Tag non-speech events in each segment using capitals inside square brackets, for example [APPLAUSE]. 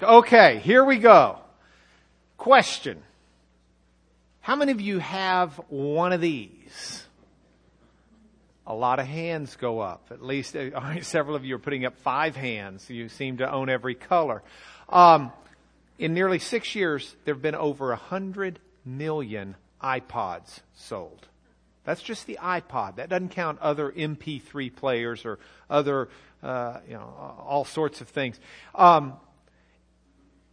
Okay, here we go. Question. How many of you have one of these? A lot of hands go up. At least uh, [LAUGHS] several of you are putting up five hands. You seem to own every color. Um, in nearly six years, there have been over a hundred million iPods sold. That's just the iPod. That doesn't count other MP3 players or other, uh, you know, all sorts of things. Um,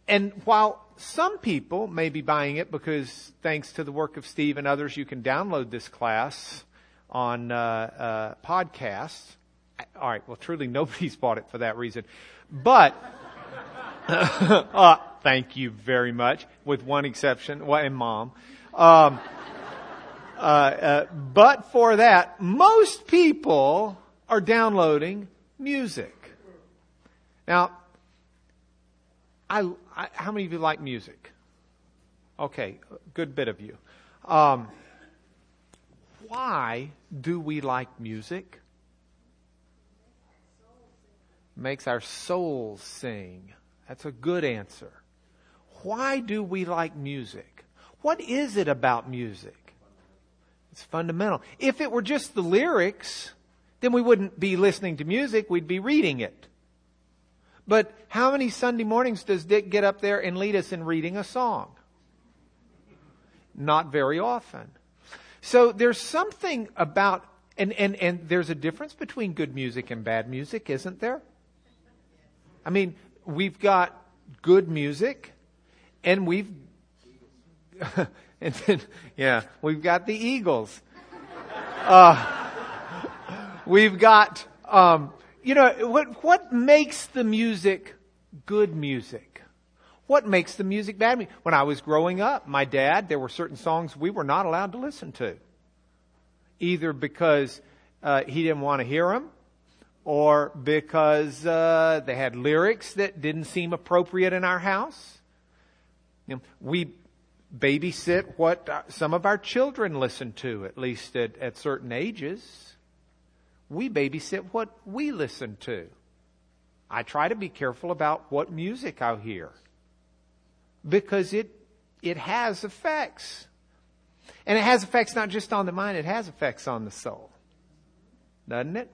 and while some people may be buying it because thanks to the work of Steve and others, you can download this class on uh, uh, podcasts. All right, well, truly [LAUGHS] nobody's bought it for that reason. But, [LAUGHS] uh, thank you very much, with one exception, well, and mom. Um, uh, uh, but for that, most people are downloading music. Now, I, I, how many of you like music? Okay, good bit of you. Um, why do we like music? Makes our souls sing. That's a good answer. Why do we like music? What is it about music? It's fundamental. If it were just the lyrics, then we wouldn't be listening to music, we'd be reading it. But how many Sunday mornings does Dick get up there and lead us in reading a song? Not very often. So there's something about, and, and, and there's a difference between good music and bad music, isn't there? I mean, we've got good music, and we've, [LAUGHS] and then, yeah, we've got the Eagles. Uh, [LAUGHS] we've got, um, you know, what, what makes the music good music? What makes the music bad music? When I was growing up, my dad, there were certain songs we were not allowed to listen to. Either because uh, he didn't want to hear them, or because uh, they had lyrics that didn't seem appropriate in our house. You know, we babysit what uh, some of our children listen to, at least at, at certain ages we babysit what we listen to. I try to be careful about what music I hear because it, it has effects. And it has effects not just on the mind, it has effects on the soul. Doesn't it?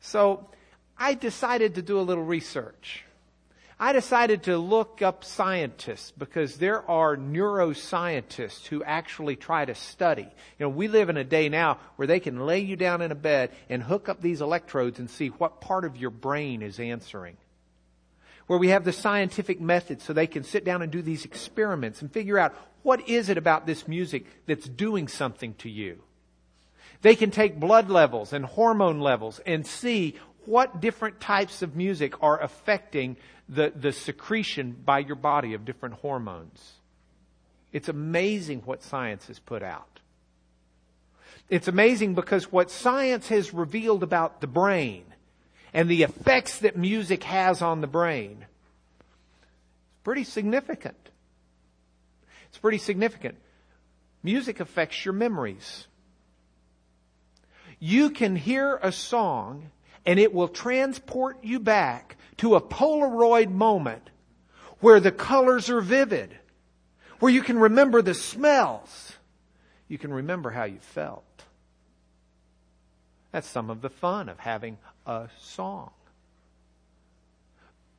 So I decided to do a little research. I decided to look up scientists because there are neuroscientists who actually try to study. You know, we live in a day now where they can lay you down in a bed and hook up these electrodes and see what part of your brain is answering. Where we have the scientific method so they can sit down and do these experiments and figure out what is it about this music that's doing something to you. They can take blood levels and hormone levels and see what different types of music are affecting the, the secretion by your body of different hormones. It's amazing what science has put out. It's amazing because what science has revealed about the brain and the effects that music has on the brain is pretty significant. It's pretty significant. Music affects your memories. You can hear a song and it will transport you back to a Polaroid moment where the colors are vivid, where you can remember the smells. You can remember how you felt. That's some of the fun of having a song.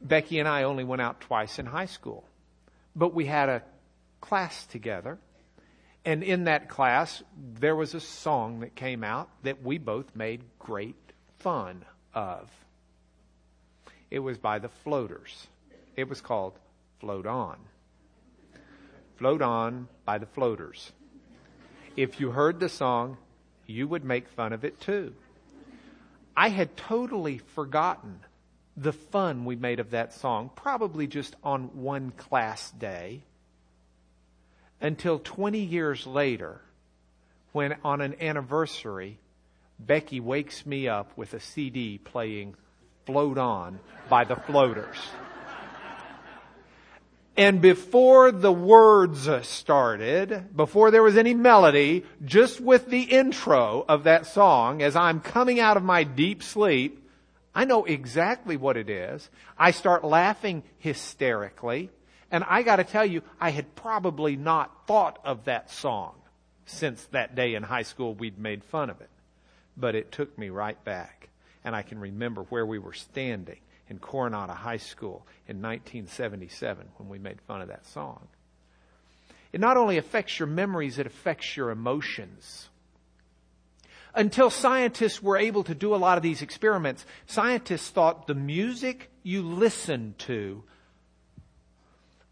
Becky and I only went out twice in high school, but we had a class together. And in that class, there was a song that came out that we both made great fun of. It was by the floaters. It was called Float On. Float On by the floaters. If you heard the song, you would make fun of it too. I had totally forgotten the fun we made of that song, probably just on one class day, until 20 years later, when on an anniversary, Becky wakes me up with a CD playing Float On by the Floaters. And before the words started, before there was any melody, just with the intro of that song, as I'm coming out of my deep sleep, I know exactly what it is. I start laughing hysterically. And I got to tell you, I had probably not thought of that song since that day in high school we'd made fun of it. But it took me right back. And I can remember where we were standing in Coronado High School in 1977 when we made fun of that song. It not only affects your memories, it affects your emotions. Until scientists were able to do a lot of these experiments, scientists thought the music you listen to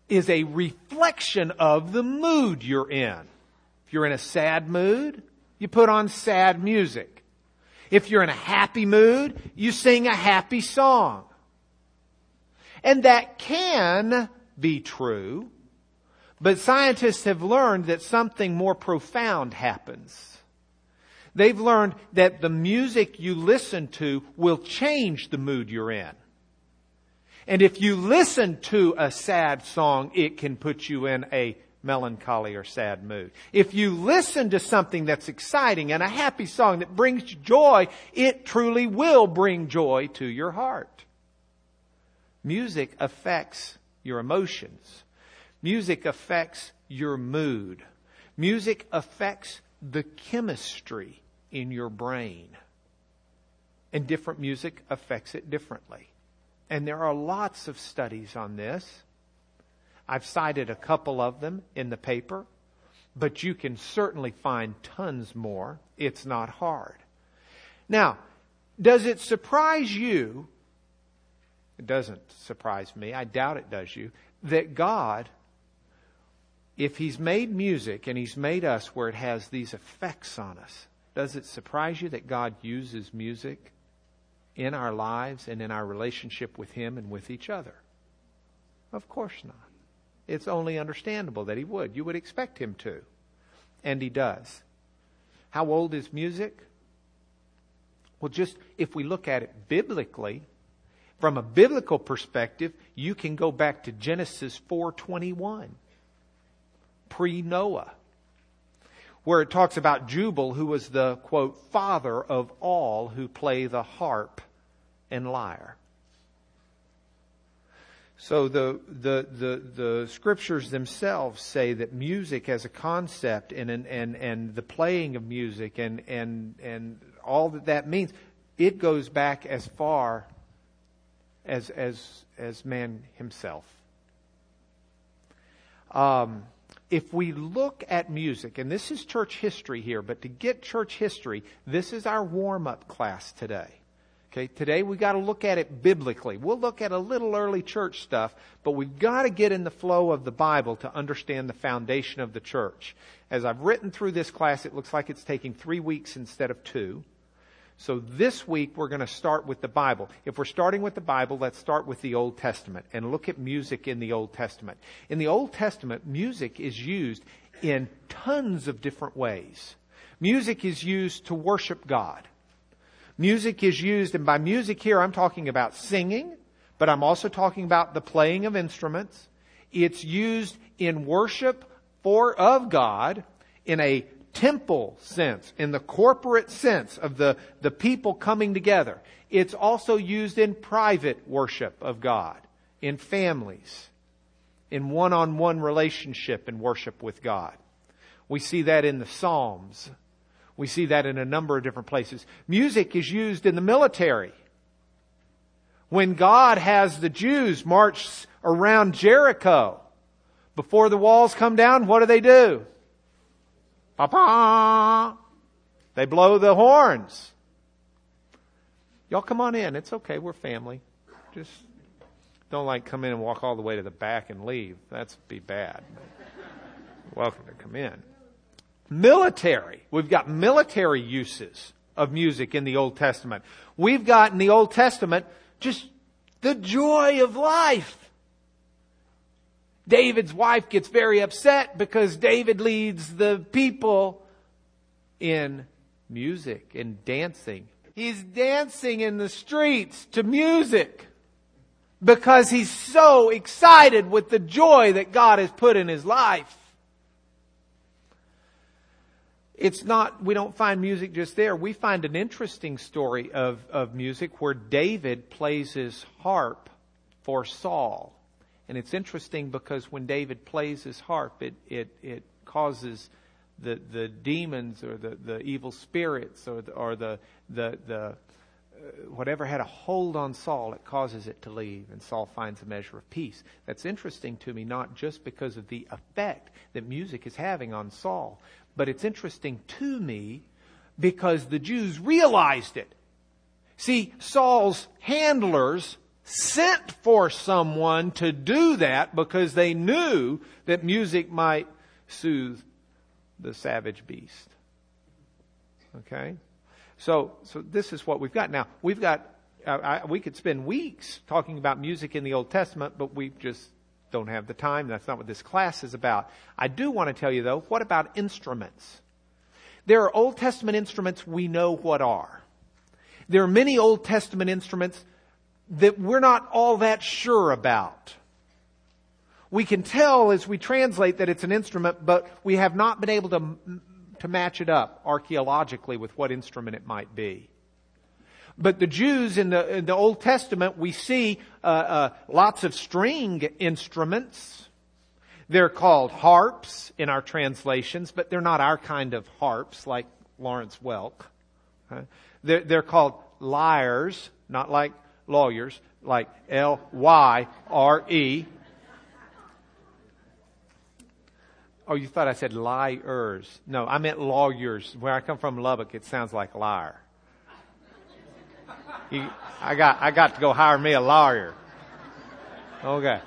is a reflection of the mood you're in. If you're in a sad mood, you put on sad music. If you're in a happy mood, you sing a happy song. And that can be true, but scientists have learned that something more profound happens. They've learned that the music you listen to will change the mood you're in. And if you listen to a sad song, it can put you in a melancholy or sad mood. If you listen to something that's exciting and a happy song that brings joy, it truly will bring joy to your heart. Music affects your emotions. Music affects your mood. Music affects the chemistry in your brain. And different music affects it differently. And there are lots of studies on this. I've cited a couple of them in the paper, but you can certainly find tons more. It's not hard. Now, does it surprise you? It doesn't surprise me. I doubt it does you. That God, if He's made music and He's made us where it has these effects on us, does it surprise you that God uses music in our lives and in our relationship with Him and with each other? Of course not. It's only understandable that He would. You would expect Him to. And He does. How old is music? Well, just if we look at it biblically, from a biblical perspective, you can go back to Genesis 4:21, pre-Noah, where it talks about Jubal, who was the quote father of all who play the harp and lyre. So the, the, the, the scriptures themselves say that music as a concept and, and, and, the playing of music and, and, and all that that means, it goes back as far as, as, as man himself. Um, if we look at music, and this is church history here, but to get church history, this is our warm up class today. Okay, today we got to look at it biblically. We'll look at a little early church stuff, but we've got to get in the flow of the Bible to understand the foundation of the church. As I've written through this class, it looks like it's taking three weeks instead of two. So this week we're going to start with the Bible. If we're starting with the Bible, let's start with the Old Testament and look at music in the Old Testament. In the Old Testament, music is used in tons of different ways. Music is used to worship God. Music is used, and by music here I'm talking about singing, but I'm also talking about the playing of instruments. It's used in worship for, of God in a temple sense, in the corporate sense of the, the people coming together. It's also used in private worship of God, in families, in one-on-one relationship and worship with God. We see that in the Psalms. We see that in a number of different places. Music is used in the military. When God has the Jews march around Jericho, before the walls come down, what do they do? Pa-pa! They blow the horns. Y'all come on in. It's okay. We're family. Just don't like come in and walk all the way to the back and leave. That's be bad. Welcome to come in. Military. We've got military uses of music in the Old Testament. We've got in the Old Testament just the joy of life. David's wife gets very upset because David leads the people in music and dancing. He's dancing in the streets to music because he's so excited with the joy that God has put in his life. It's not, we don't find music just there. We find an interesting story of, of music where David plays his harp for Saul. And it's interesting because when David plays his harp, it, it, it causes the, the demons or the, the evil spirits or the, or the, the, the uh, whatever had a hold on Saul, it causes it to leave, and Saul finds a measure of peace. That's interesting to me, not just because of the effect that music is having on Saul, but it's interesting to me because the Jews realized it. See, Saul's handlers sent for someone to do that because they knew that music might soothe the savage beast. Okay? So, so this is what we've got. Now, we've got, uh, I, we could spend weeks talking about music in the Old Testament, but we've just don't have the time. That's not what this class is about. I do want to tell you though, what about instruments? There are Old Testament instruments we know what are. There are many Old Testament instruments that we're not all that sure about. We can tell as we translate that it's an instrument, but we have not been able to, to match it up archaeologically with what instrument it might be. But the Jews in the, in the Old Testament, we see uh, uh, lots of string instruments. They're called harps in our translations, but they're not our kind of harps like Lawrence Welk. They're, they're called lyres, not like lawyers, like L Y R E. Oh, you thought I said liars. No, I meant lawyers. Where I come from, Lubbock, it sounds like liar. You, I got, I got to go hire me a lawyer. Okay.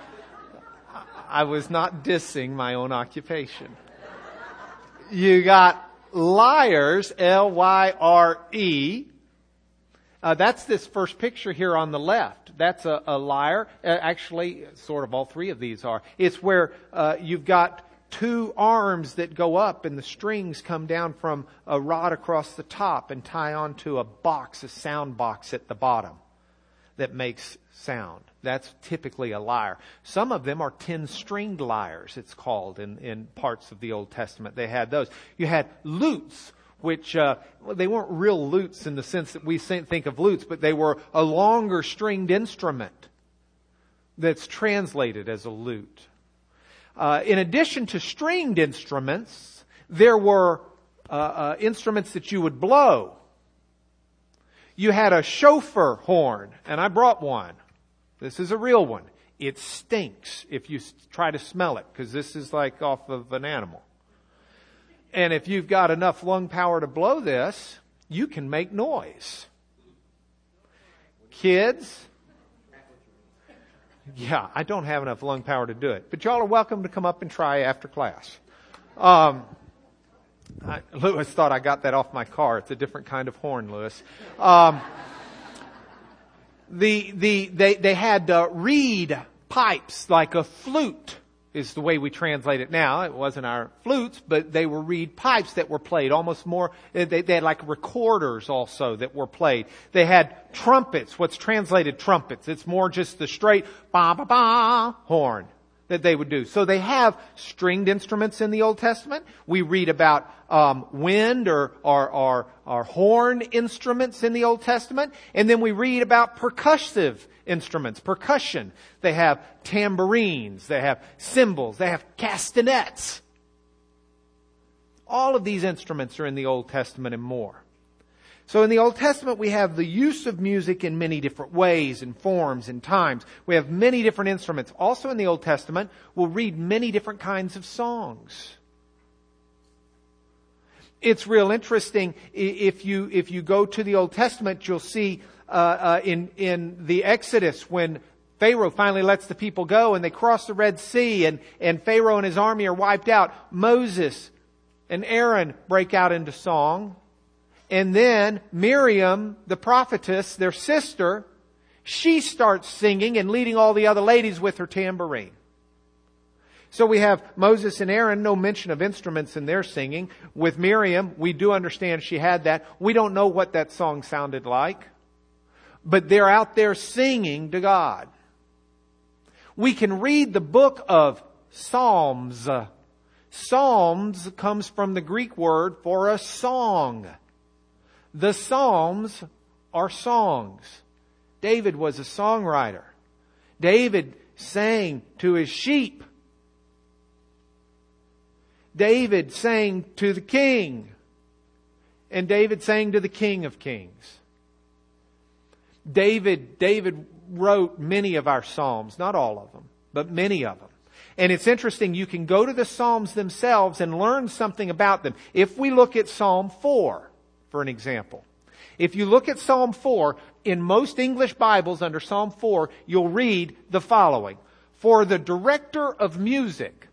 I was not dissing my own occupation. You got liars, L-Y-R-E. Uh, that's this first picture here on the left. That's a, a lyre. Uh, actually, sort of all three of these are. It's where uh, you've got two arms that go up and the strings come down from a rod across the top and tie onto a box, a sound box at the bottom that makes sound. That's typically a lyre. Some of them are ten stringed lyres, it's called in, in parts of the Old Testament. They had those. You had lutes, which uh, they weren't real lutes in the sense that we think of lutes, but they were a longer stringed instrument that's translated as a lute. Uh, in addition to stringed instruments, there were uh, uh, instruments that you would blow. You had a shofar horn, and I brought one. This is a real one. It stinks if you try to smell it, because this is like off of an animal. And if you've got enough lung power to blow this, you can make noise. Kids, yeah, I don't have enough lung power to do it. But y'all are welcome to come up and try after class. Um, I, Lewis thought I got that off my car. It's a different kind of horn, Lewis. Um, the, the, they, they had uh, reed pipes like a flute is the way we translate it now. It wasn't our flutes, but they were reed pipes that were played. Almost more, eh, they, they had like recorders also that were played. They had trumpets, what's translated trumpets. It's more just the straight ba ba ba horn that they would do. So they have stringed instruments in the Old Testament. We read about um, wind or, or, or, or horn instruments in the Old Testament, and then we read about percussive instruments, percussion. They have tambourines, they have cymbals, they have castanets. All of these instruments are in the Old Testament and more. So in the Old Testament, we have the use of music in many different ways and forms and times. We have many different instruments. Also in the Old Testament, we'll read many different kinds of songs. It's real interesting. If you, if you go to the Old Testament, you'll see uh, uh, in in the Exodus when Pharaoh finally lets the people go and they cross the Red Sea and, and Pharaoh and his army are wiped out. Moses and Aaron break out into song. And then Miriam, the prophetess, their sister, she starts singing and leading all the other ladies with her tambourine. So we have Moses and Aaron, no mention of instruments in their singing. With Miriam, we do understand she had that. We don't know what that song sounded like but they're out there singing to God. We can read the book of Psalms Psalms comes from the Greek word for a song. The Psalms are songs. David was a songwriter. David sang to his sheep. David sang to the king. And David sang to the king of kings. David, David wrote many of our Psalms, not all of them, but many of them. And it's interesting, you can go to the Psalms themselves and learn something about them. If we look at Psalm 4, for an example. If you look at Psalm 4, in most English Bibles under Psalm 4, you'll read the following. For the director of music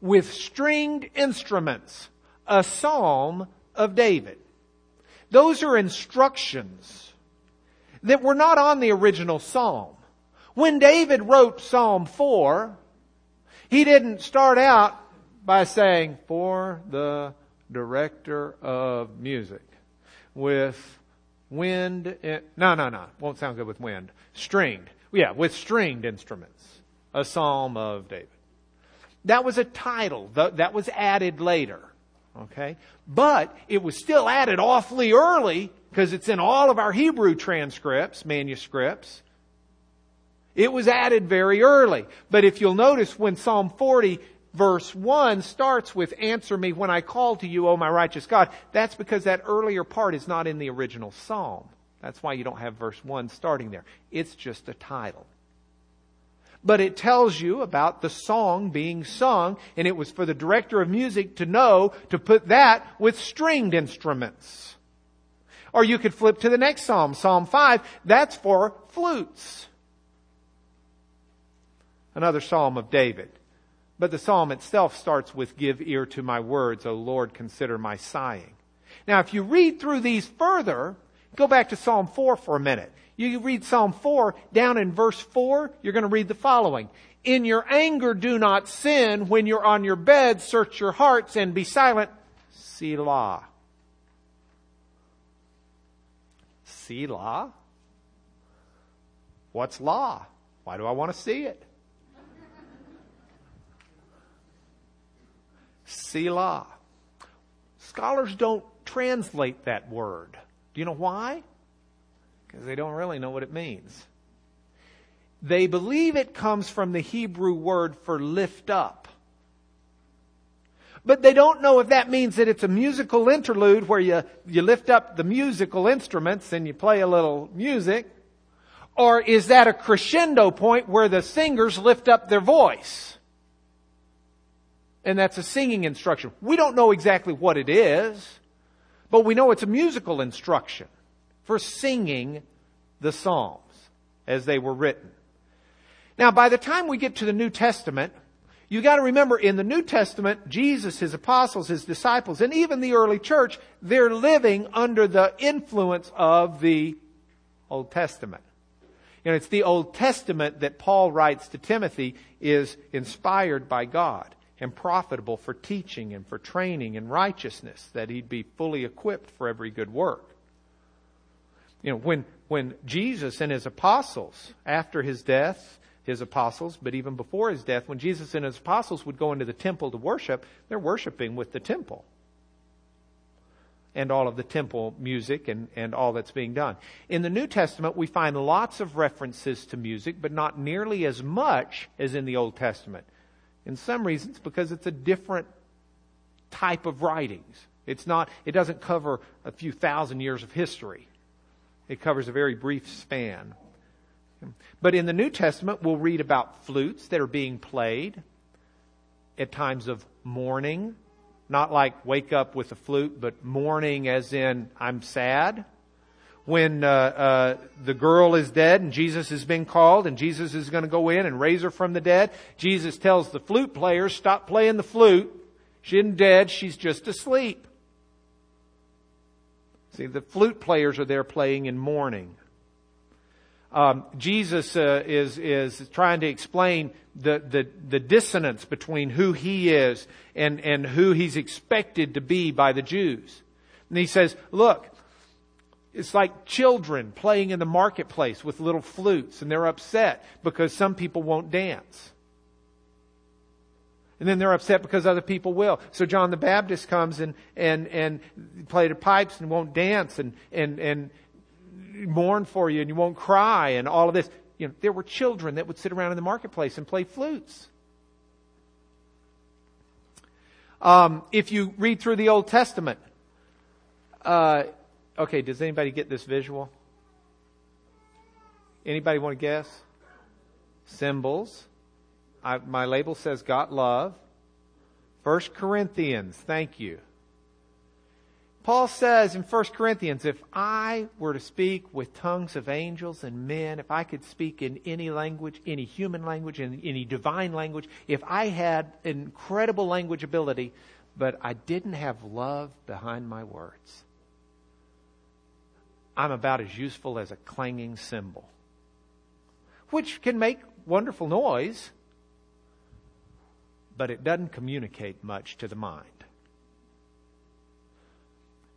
with stringed instruments, a psalm of David. Those are instructions that were not on the original psalm. When David wrote Psalm 4, he didn't start out by saying, for the director of music with wind. In, no, no, no. Won't sound good with wind. Stringed. Yeah, with stringed instruments. A psalm of David. That was a title. That was added later. Okay? But it was still added awfully early because it's in all of our Hebrew transcripts, manuscripts. It was added very early. But if you'll notice when Psalm 40 verse 1 starts with answer me when I call to you, O my righteous God, that's because that earlier part is not in the original psalm. That's why you don't have verse 1 starting there. It's just a title. But it tells you about the song being sung, and it was for the director of music to know to put that with stringed instruments. Or you could flip to the next psalm, Psalm 5, that's for flutes another psalm of David. But the psalm itself starts with, Give ear to my words, O Lord, consider my sighing. Now, if you read through these further, go back to Psalm 4 for a minute. You read Psalm 4, down in verse 4, you're going to read the following. In your anger do not sin. When you're on your bed, search your hearts and be silent. Selah. Selah? What's law? Why do I want to see it? Selah. Scholars don't translate that word. Do you know why? Because they don't really know what it means. They believe it comes from the Hebrew word for lift up. But they don't know if that means that it's a musical interlude where you, you lift up the musical instruments and you play a little music. Or is that a crescendo point where the singers lift up their voice? And that's a singing instruction. We don't know exactly what it is, but we know it's a musical instruction for singing the Psalms as they were written. Now, by the time we get to the New Testament, you got to remember in the New Testament, Jesus, his apostles, his disciples, and even the early church, they're living under the influence of the Old Testament. You know, it's the Old Testament that Paul writes to Timothy is inspired by God and profitable for teaching and for training in righteousness, that he'd be fully equipped for every good work. You know, when, when Jesus and his apostles, after his death, his apostles, but even before his death, when Jesus and his apostles would go into the temple to worship, they're worshiping with the temple. And all of the temple music and, and all that's being done. In the New Testament, we find lots of references to music, but not nearly as much as in the Old Testament. In some reasons, because it's a different type of writings. It's not, it doesn't cover a few thousand years of history. It covers a very brief span. But in the New Testament, we'll read about flutes that are being played at times of mourning. Not like wake up with a flute, but mourning as in I'm sad when uh, uh, the girl is dead and Jesus has been called and Jesus is going to go in and raise her from the dead, Jesus tells the flute players, stop playing the flute. She isn't dead, she's just asleep. See, the flute players are there playing in mourning. Um, Jesus uh, is is trying to explain the, the the dissonance between who he is and and who he's expected to be by the Jews. And he says, "Look, it's like children playing in the marketplace with little flutes and they're upset because some people won't dance. And then they're upset because other people will. So John the Baptist comes and, and, and play the pipes and won't dance and, and, and mourn for you and you won't cry and all of this. You know, there were children that would sit around in the marketplace and play flutes. Um, if you read through the Old Testament, uh, okay, does anybody get this visual? Anybody want to guess? Cymbals. I, my label says God love. First Corinthians, thank you. Paul says in 1 Corinthians, if I were to speak with tongues of angels and men, if I could speak in any language, any human language, in any divine language, if I had incredible language ability, but I didn't have love behind my words, I'm about as useful as a clanging cymbal, which can make wonderful noise, but it doesn't communicate much to the mind.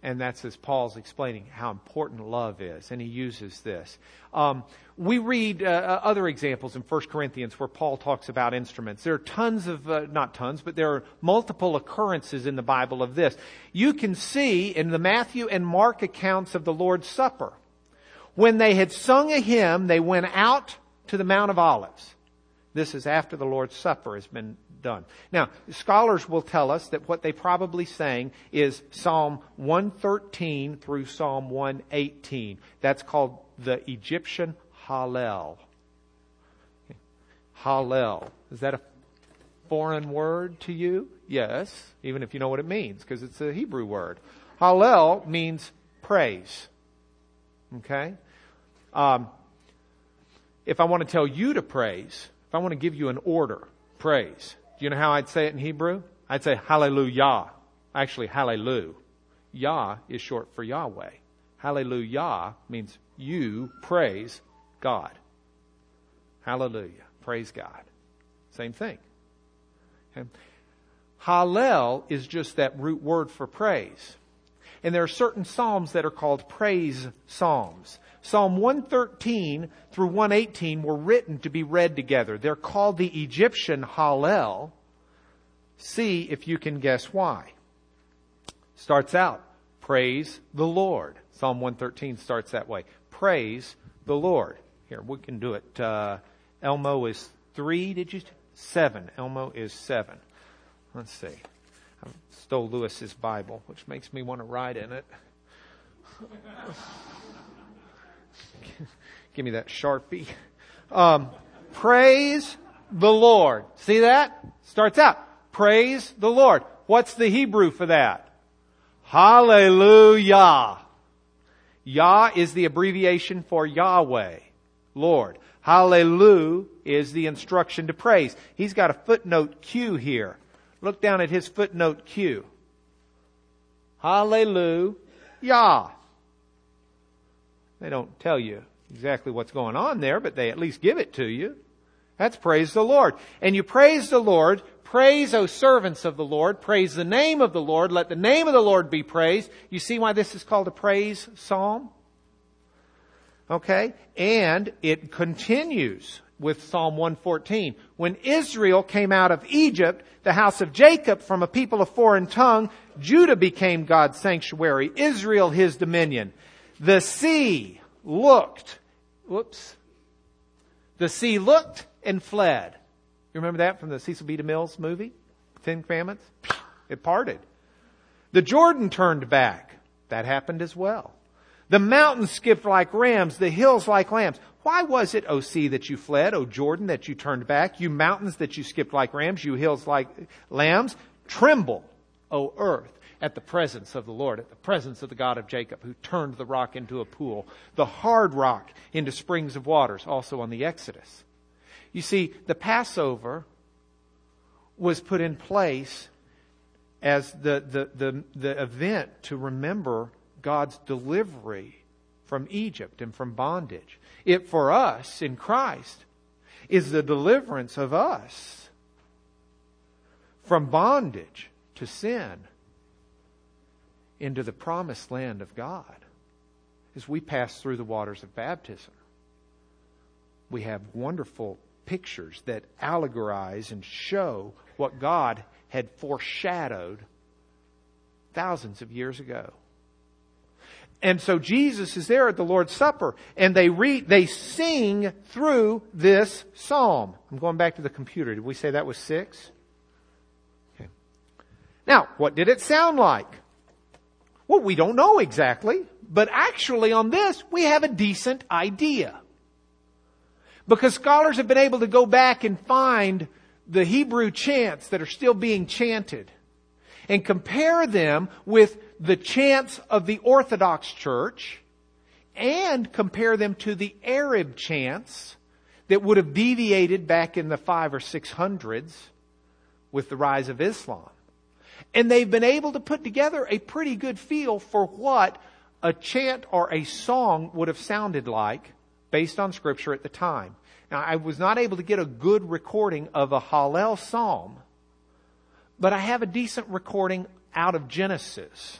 And that's as Paul's explaining how important love is, and he uses this. Um, we read uh, uh other examples in 1 Corinthians where Paul talks about instruments. There are tons of, uh, not tons, but there are multiple occurrences in the Bible of this. You can see in the Matthew and Mark accounts of the Lord's Supper. When they had sung a hymn, they went out to the Mount of Olives. This is after the Lord's Supper has been done. Now, scholars will tell us that what they probably sang is Psalm 113 through Psalm 118. That's called the Egyptian Hallel. Hallel. Is that a foreign word to you? Yes, even if you know what it means, because it's a Hebrew word. Hallel means praise. Okay? Um, if I want to tell you to praise, if I want to give you an order, praise. Do you know how I'd say it in Hebrew? I'd say hallelujah. Actually, hallelujah. Yah is short for Yahweh. Hallelujah means you praise God. Hallelujah. Praise God. Same thing. Okay. Hallel is just that root word for praise. And there are certain psalms that are called praise psalms. Psalm 113 through 118 were written to be read together. They're called the Egyptian Hallel. See if you can guess why. Starts out, praise the Lord. Psalm 113 starts that way. Praise the Lord. Here, we can do it. Uh, Elmo is three, did you? Seven. Elmo is seven. Let's see. I stole Lewis's Bible, which makes me want to write in it. [LAUGHS] Give me that Sharpie. Um, praise the Lord. See that? Starts out. Praise the Lord. What's the Hebrew for that? Hallelujah. Yah is the abbreviation for Yahweh, Lord. Hallelujah is the instruction to praise. He's got a footnote Q here. Look down at his footnote Q. Hallelujah. They don't tell you exactly what's going on there, but they at least give it to you. That's praise the Lord. And you praise the Lord. Praise, O servants of the Lord. Praise the name of the Lord. Let the name of the Lord be praised. You see why this is called a praise psalm? Okay? And it continues with Psalm 114. When Israel came out of Egypt, the house of Jacob from a people of foreign tongue, Judah became God's sanctuary, Israel his dominion. The sea looked, whoops, the sea looked and fled. You remember that from the Cecil B. DeMille's movie, Ten Commandments? It parted. The Jordan turned back. That happened as well. The mountains skipped like rams, the hills like lambs. Why was it, O sea, that you fled, O Jordan, that you turned back, you mountains that you skipped like rams, you hills like lambs? Tremble, O earth, at the presence of the Lord, at the presence of the God of Jacob, who turned the rock into a pool, the hard rock into springs of waters, also on the Exodus. You see, the Passover was put in place as the, the, the, the event to remember God's delivery from Egypt and from bondage. It for us in Christ is the deliverance of us from bondage to sin into the promised land of God as we pass through the waters of baptism. We have wonderful pictures that allegorize and show what God had foreshadowed thousands of years ago. And so Jesus is there at the Lord's Supper and they read, they sing through this psalm. I'm going back to the computer. Did we say that was six? Okay. Now, what did it sound like? Well, we don't know exactly, but actually on this, we have a decent idea. Because scholars have been able to go back and find the Hebrew chants that are still being chanted and compare them with the chants of the Orthodox Church and compare them to the Arab chants that would have deviated back in the five or six hundreds with the rise of Islam. And they've been able to put together a pretty good feel for what a chant or a song would have sounded like based on scripture at the time. Now, I was not able to get a good recording of a Hallel psalm, but I have a decent recording out of Genesis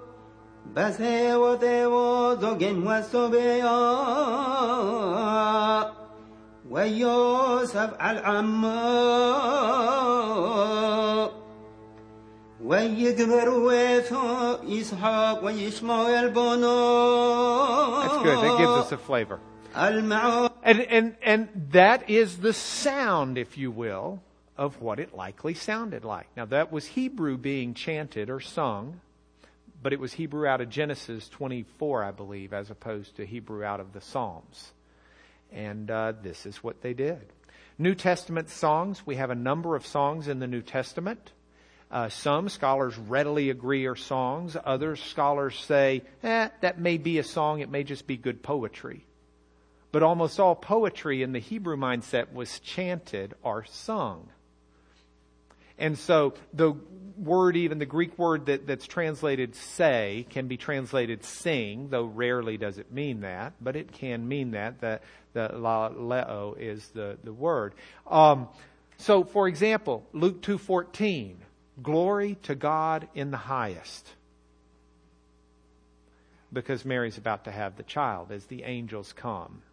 بسه و و دوگن و صبيا ويوسف العما ويكبر ويثو إسحاق ويشمعيل بنو That's good. That gives us a flavor. And, and, and that is the sound, if you will, of what it likely sounded like. Now that was Hebrew being chanted or sung but it was Hebrew out of Genesis 24, I believe, as opposed to Hebrew out of the Psalms. And uh, this is what they did. New Testament songs, we have a number of songs in the New Testament. Uh, some scholars readily agree are songs. Other scholars say, eh, that may be a song, it may just be good poetry. But almost all poetry in the Hebrew mindset was chanted or sung. And so the word, even the Greek word that, that's translated say, can be translated sing, though rarely does it mean that, but it can mean that. The, the laleo is the, the word. Um, so, for example, Luke 2.14, glory to God in the highest. Because Mary's about to have the child as the angels come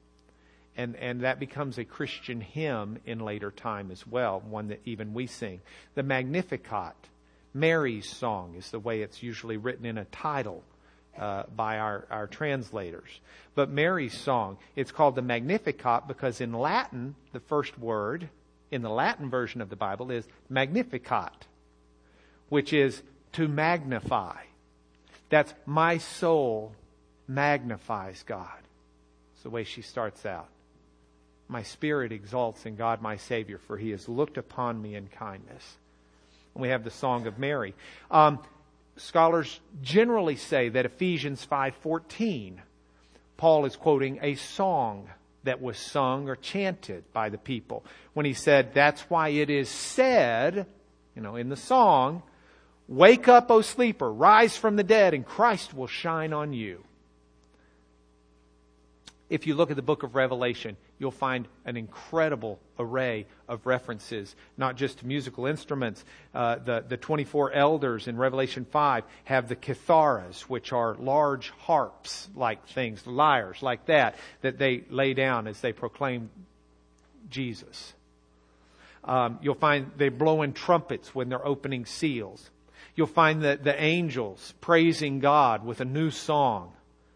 and, and that becomes a Christian hymn in later time as well, one that even we sing. The Magnificat, Mary's song, is the way it's usually written in a title uh, by our, our translators. But Mary's song, it's called the Magnificat because in Latin, the first word in the Latin version of the Bible is Magnificat, which is to magnify. That's my soul magnifies God. It's the way she starts out. My spirit exalts in God my Savior, for he has looked upon me in kindness. And we have the Song of Mary. Um, scholars generally say that Ephesians 5.14, Paul is quoting a song that was sung or chanted by the people when he said, that's why it is said, you know, in the song, wake up, O sleeper, rise from the dead, and Christ will shine on you if you look at the book of Revelation, you'll find an incredible array of references, not just to musical instruments. Uh, the, the 24 elders in Revelation 5 have the kitharas, which are large harps like things, lyres like that, that they lay down as they proclaim Jesus. Um, you'll find they blow in trumpets when they're opening seals. You'll find the, the angels praising God with a new song,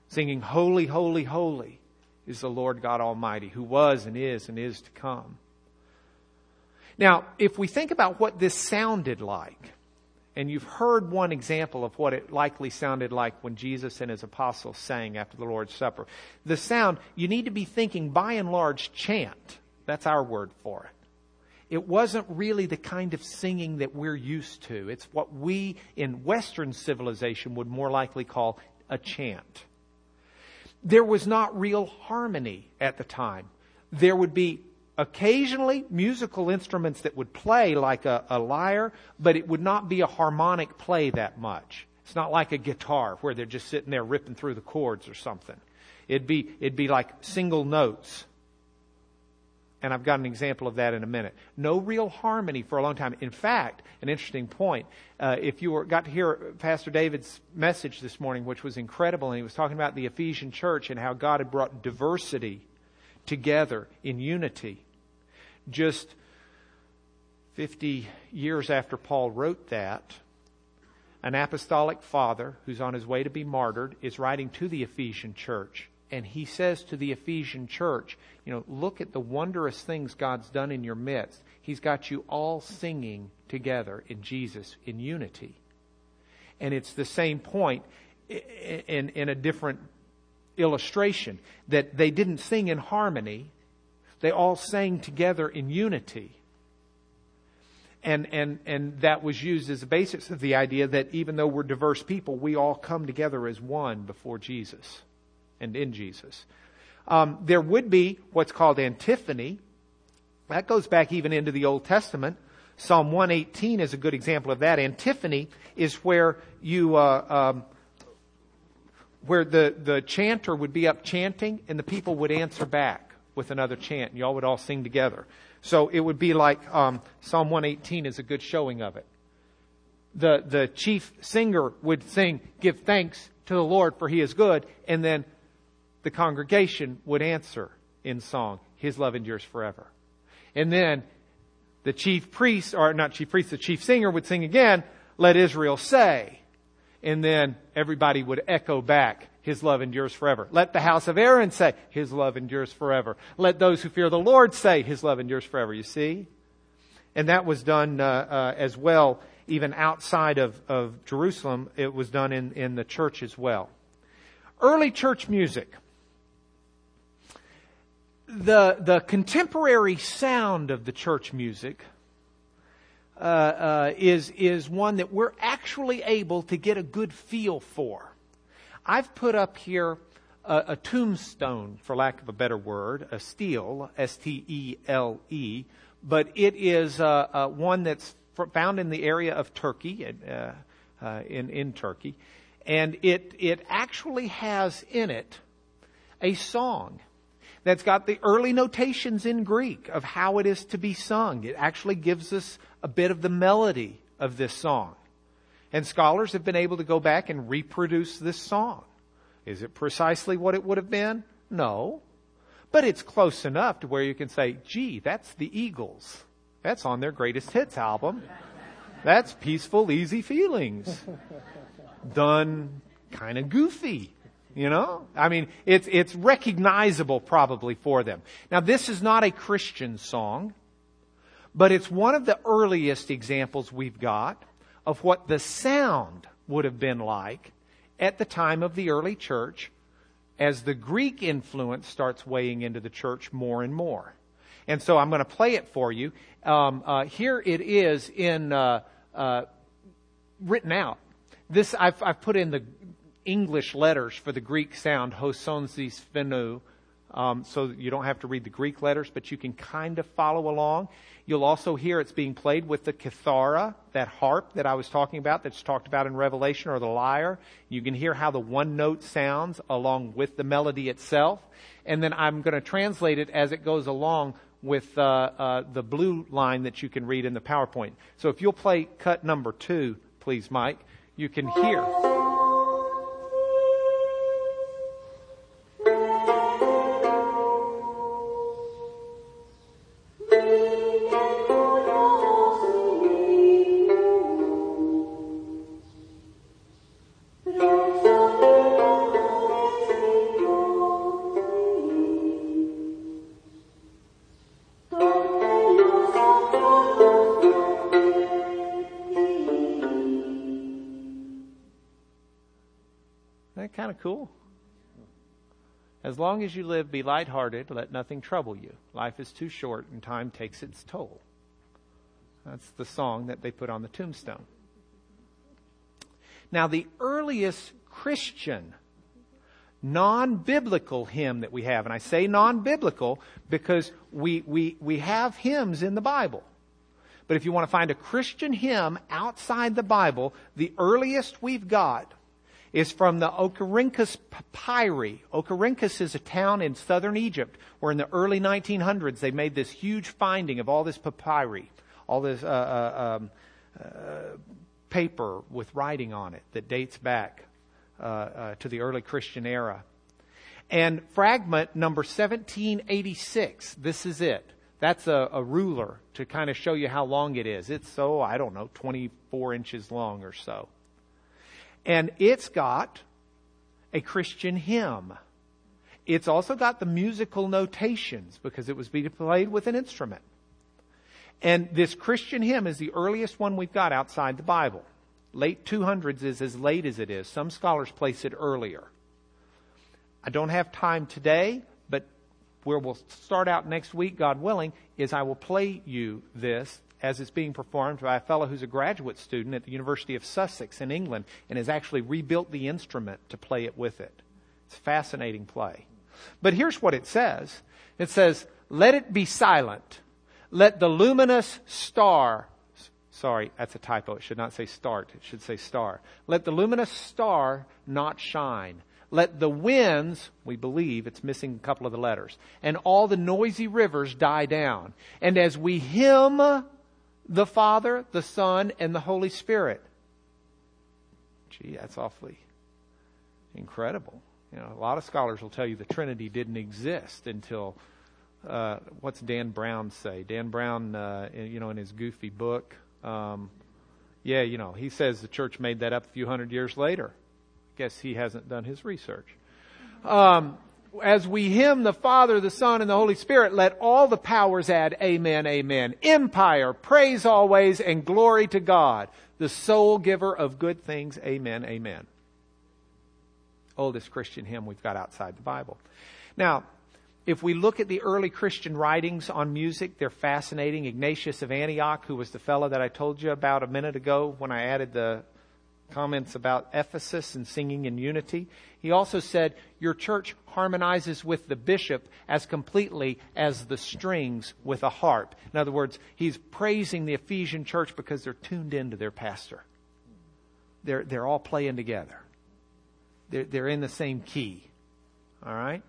singing, Holy, Holy, Holy is the Lord God Almighty, who was and is and is to come. Now, if we think about what this sounded like, and you've heard one example of what it likely sounded like when Jesus and his apostles sang after the Lord's Supper. The sound, you need to be thinking by and large chant. That's our word for it. It wasn't really the kind of singing that we're used to. It's what we in Western civilization would more likely call a chant there was not real harmony at the time. There would be occasionally musical instruments that would play like a, a lyre, but it would not be a harmonic play that much. It's not like a guitar where they're just sitting there ripping through the chords or something. It'd be, it'd be like single notes. And I've got an example of that in a minute. No real harmony for a long time. In fact, an interesting point. Uh, if you were, got to hear Pastor David's message this morning, which was incredible, and he was talking about the Ephesian church and how God had brought diversity together in unity. Just 50 years after Paul wrote that, an apostolic father who's on his way to be martyred is writing to the Ephesian church and he says to the Ephesian church, you know, look at the wondrous things God's done in your midst. He's got you all singing together in Jesus in unity. And it's the same point in, in a different illustration that they didn't sing in harmony, they all sang together in unity. And, and, and that was used as a basis of the idea that even though we're diverse people, we all come together as one before Jesus and in Jesus. Um, there would be what's called antiphony. That goes back even into the Old Testament. Psalm 118 is a good example of that. Antiphony is where you, uh, um, where the, the chanter would be up chanting and the people would answer back with another chant and y'all would all sing together. So it would be like um, Psalm 118 is a good showing of it. The, the chief singer would sing, Give thanks to the Lord for he is good, and then the congregation would answer in song, His love endures forever. And then the chief priest, or not chief priest, the chief singer would sing again, Let Israel say. And then everybody would echo back, His love endures forever. Let the house of Aaron say, His love endures forever. Let those who fear the Lord say, His love endures forever. You see? And that was done uh, uh, as well, even outside of, of Jerusalem. It was done in, in the church as well. Early church music the, the contemporary sound of the church music uh, uh, is, is one that we're actually able to get a good feel for. I've put up here a, a tombstone, for lack of a better word, a stele, S T E L E, but it is uh, uh one that's found in the area of Turkey, uh, uh, in, in Turkey, and it, it actually has in it a song that's got the early notations in Greek of how it is to be sung. It actually gives us a bit of the melody of this song. And scholars have been able to go back and reproduce this song. Is it precisely what it would have been? No. But it's close enough to where you can say, gee, that's the Eagles. That's on their greatest hits album. That's peaceful, easy feelings. Done kind of goofy. You know? I mean, it's, it's recognizable probably for them. Now, this is not a Christian song, but it's one of the earliest examples we've got of what the sound would have been like at the time of the early church as the Greek influence starts weighing into the church more and more. And so I'm going to play it for you. Um, uh, here it is in uh, uh, written out. This I've, I've put in the English letters for the Greek sound, hosonzis phenu, um, so you don't have to read the Greek letters, but you can kind of follow along. You'll also hear it's being played with the kithara, that harp that I was talking about, that's talked about in Revelation, or the lyre. You can hear how the one note sounds along with the melody itself. And then I'm going to translate it as it goes along with uh, uh, the blue line that you can read in the PowerPoint. So if you'll play cut number two, please, Mike, you can hear. As long as you live, be lighthearted, let nothing trouble you. Life is too short and time takes its toll. That's the song that they put on the tombstone. Now, the earliest Christian non-biblical hymn that we have. And I say non-biblical because we, we, we have hymns in the Bible. But if you want to find a Christian hymn outside the Bible, the earliest we've got is from the Oxyrhynchus papyri. Oxyrhynchus is a town in southern Egypt where in the early 1900s they made this huge finding of all this papyri, all this uh, uh, um, uh, paper with writing on it that dates back uh, to the early Christian era. And fragment number 1786, this is it. That's a, a ruler to kind of show you how long it is. It's so, I don't know, 24 inches long or so. And it's got a Christian hymn. It's also got the musical notations because it was being played with an instrument. And this Christian hymn is the earliest one we've got outside the Bible. Late 200s is as late as it is. Some scholars place it earlier. I don't have time today, but where we'll start out next week, God willing, is I will play you this as it's being performed by a fellow who's a graduate student at the University of Sussex in England and has actually rebuilt the instrument to play it with it. It's a fascinating play. But here's what it says. It says, let it be silent. Let the luminous star, sorry, that's a typo. It should not say start. It should say star. Let the luminous star not shine. Let the winds, we believe, it's missing a couple of the letters, and all the noisy rivers die down. And as we hymn the Father, the Son, and the Holy Spirit. Gee, that's awfully incredible. You know, a lot of scholars will tell you the Trinity didn't exist until uh, what's Dan Brown say? Dan Brown, uh, you know, in his goofy book, um, yeah, you know, he says the church made that up a few hundred years later. I guess he hasn't done his research. Um, as we hymn the Father, the Son, and the Holy Spirit, let all the powers add amen, amen. Empire, praise always, and glory to God, the sole giver of good things, amen, amen. Oldest Christian hymn we've got outside the Bible. Now, if we look at the early Christian writings on music, they're fascinating. Ignatius of Antioch, who was the fellow that I told you about a minute ago when I added the comments about Ephesus and singing in unity. He also said, Your church harmonizes with the bishop as completely as the strings with a harp. In other words, he's praising the Ephesian church because they're tuned into their pastor. They're, they're all playing together, they're, they're in the same key. All right?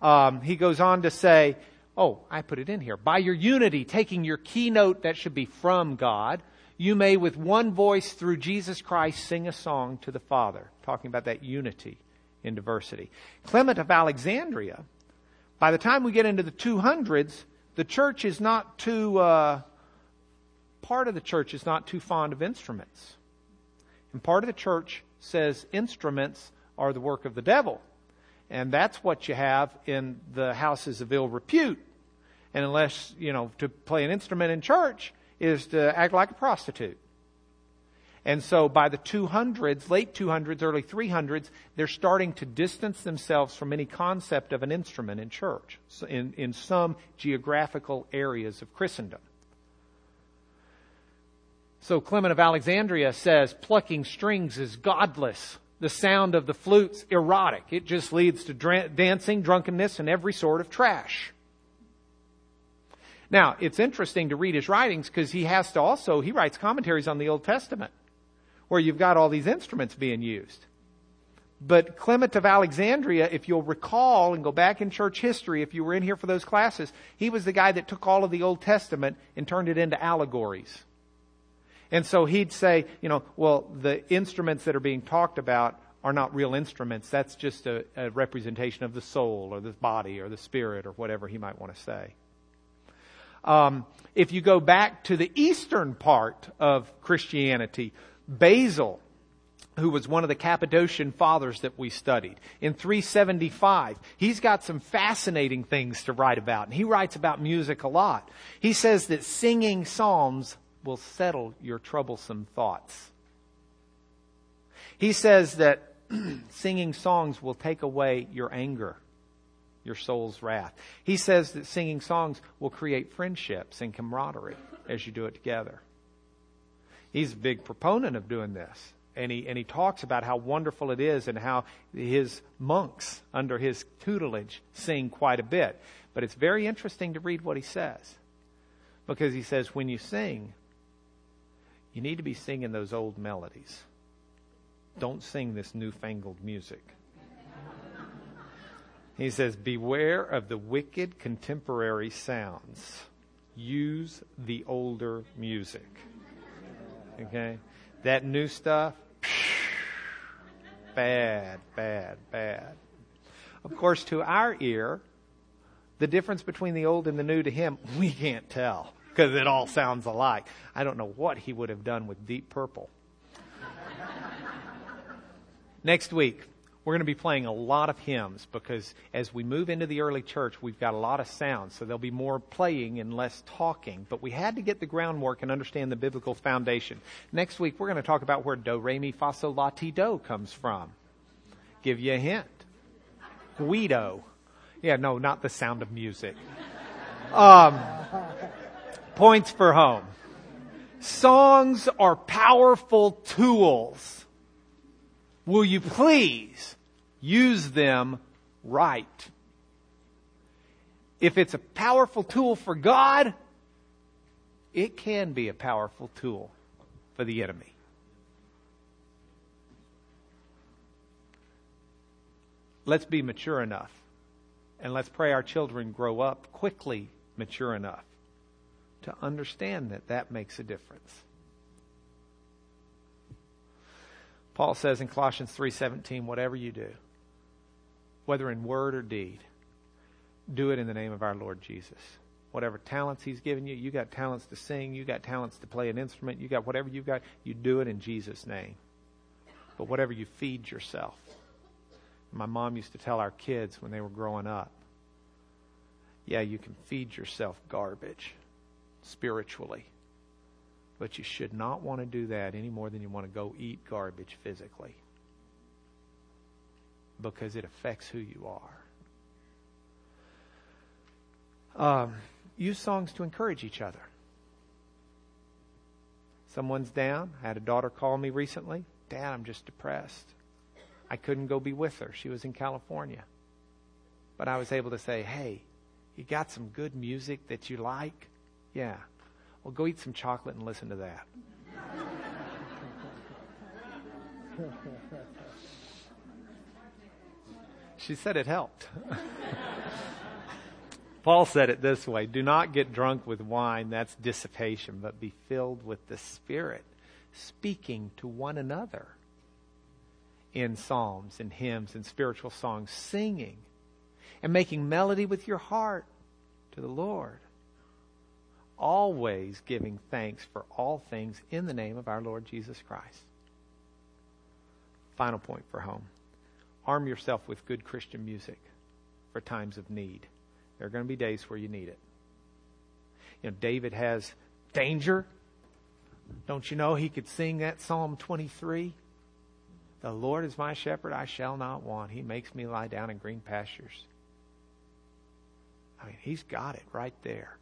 Um, he goes on to say, Oh, I put it in here. By your unity, taking your keynote that should be from God, you may with one voice through Jesus Christ sing a song to the Father, talking about that unity in diversity. Clement of Alexandria, by the time we get into the 200s, the church is not too, uh, part of the church is not too fond of instruments. And part of the church says instruments are the work of the devil. And that's what you have in the houses of ill repute. And unless, you know, to play an instrument in church is to act like a prostitute. And so by the 200s, late 200s, early 300s, they're starting to distance themselves from any concept of an instrument in church, in, in some geographical areas of Christendom. So Clement of Alexandria says plucking strings is godless. The sound of the flute's erotic. It just leads to dra- dancing, drunkenness, and every sort of trash. Now, it's interesting to read his writings because he has to also, he writes commentaries on the Old Testament where you've got all these instruments being used. But Clement of Alexandria, if you'll recall and go back in church history, if you were in here for those classes, he was the guy that took all of the Old Testament and turned it into allegories. And so he'd say, you know, well, the instruments that are being talked about are not real instruments. That's just a, a representation of the soul or the body or the spirit or whatever he might want to say. Um, if you go back to the eastern part of Christianity, Basil, who was one of the Cappadocian fathers that we studied, in 375, he's got some fascinating things to write about, and he writes about music a lot. He says that singing psalms will settle your troublesome thoughts. He says that [CLEARS THROAT] singing songs will take away your anger your soul's wrath. He says that singing songs will create friendships and camaraderie as you do it together. He's a big proponent of doing this. and he, and he talks about how wonderful it is and how his monks under his tutelage sing quite a bit. But it's very interesting to read what he says. Because he says, when you sing, you need to be singing those old melodies. Don't sing this newfangled music. He says, Beware of the wicked contemporary sounds. Use the older music. Okay? That new stuff, bad, bad, bad. Of course, to our ear, the difference between the old and the new to him, we can't tell because it all sounds alike. I don't know what he would have done with Deep Purple. Next week, we're going to be playing a lot of hymns because as we move into the early church, we've got a lot of sounds. So there'll be more playing and less talking. But we had to get the groundwork and understand the biblical foundation. Next week, we're going to talk about where do, re, mi, fa, sol, la, ti, do comes from. Give you a hint. Guido. Yeah, no, not the sound of music. Um, points for home. Songs are powerful tools Will you please use them right? If it's a powerful tool for God, it can be a powerful tool for the enemy. Let's be mature enough and let's pray our children grow up quickly mature enough to understand that that makes a difference. Paul says in Colossians 3:17, whatever you do, whether in word or deed, do it in the name of our Lord Jesus. Whatever talents he's given you, you got talents to sing, you got talents to play an instrument, you got whatever you've got, you do it in Jesus' name. But whatever you feed yourself. My mom used to tell our kids when they were growing up, yeah, you can feed yourself garbage spiritually. But you should not want to do that any more than you want to go eat garbage physically. Because it affects who you are. Um, use songs to encourage each other. Someone's down. I had a daughter call me recently. Dad, I'm just depressed. I couldn't go be with her. She was in California. But I was able to say, hey, you got some good music that you like? Yeah. Well, go eat some chocolate and listen to that. she said it helped. [LAUGHS] Paul said it this way Do not get drunk with wine, that's dissipation, but be filled with the Spirit, speaking to one another in psalms and hymns and spiritual songs, singing and making melody with your heart to the Lord always giving thanks for all things in the name of our Lord Jesus Christ. Final point for home. Arm yourself with good Christian music for times of need. There are going to be days where you need it. You know, David has danger. Don't you know he could sing that Psalm 23? The Lord is my shepherd, I shall not want. He makes me lie down in green pastures. I mean, he's got it right there.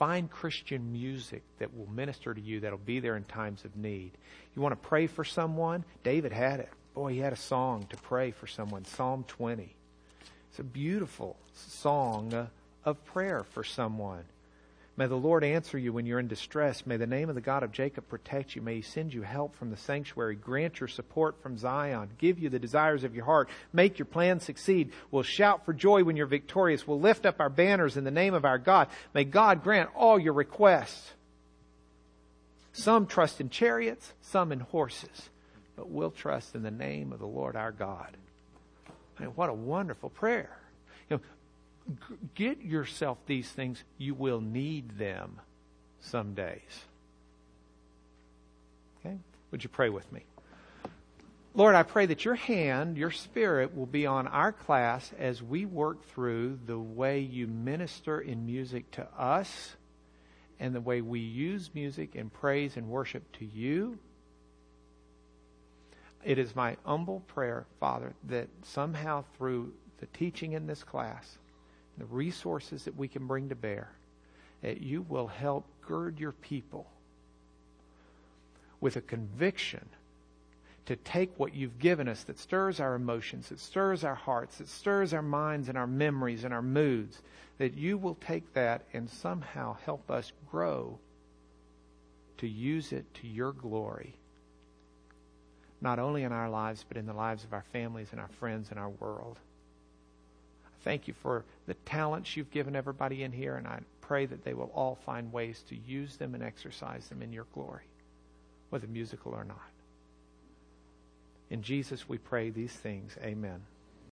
Find Christian music that will minister to you, that'll be there in times of need. You want to pray for someone? David had it. Boy, he had a song to pray for someone, Psalm 20. It's a beautiful song uh, of prayer for someone. May the Lord answer you when you're in distress. May the name of the God of Jacob protect you. May he send you help from the sanctuary. Grant your support from Zion. Give you the desires of your heart. Make your plans succeed. We'll shout for joy when you're victorious. We'll lift up our banners in the name of our God. May God grant all your requests. Some trust in chariots, some in horses, but we'll trust in the name of the Lord our God. I mean, what a wonderful prayer. You know, get yourself these things. You will need them some days. Okay? Would you pray with me? Lord, I pray that your hand, your spirit will be on our class as we work through the way you minister in music to us and the way we use music in praise and worship to you. It is my humble prayer, Father, that somehow through the teaching in this class, the resources that we can bring to bear, that you will help gird your people with a conviction to take what you've given us that stirs our emotions, that stirs our hearts, that stirs our minds and our memories and our moods, that you will take that and somehow help us grow to use it to your glory, not only in our lives, but in the lives of our families and our friends and our world. Thank you for the talents you've given everybody in here, and I pray that they will all find ways to use them and exercise them in your glory, whether musical or not. In Jesus we pray these things. Amen.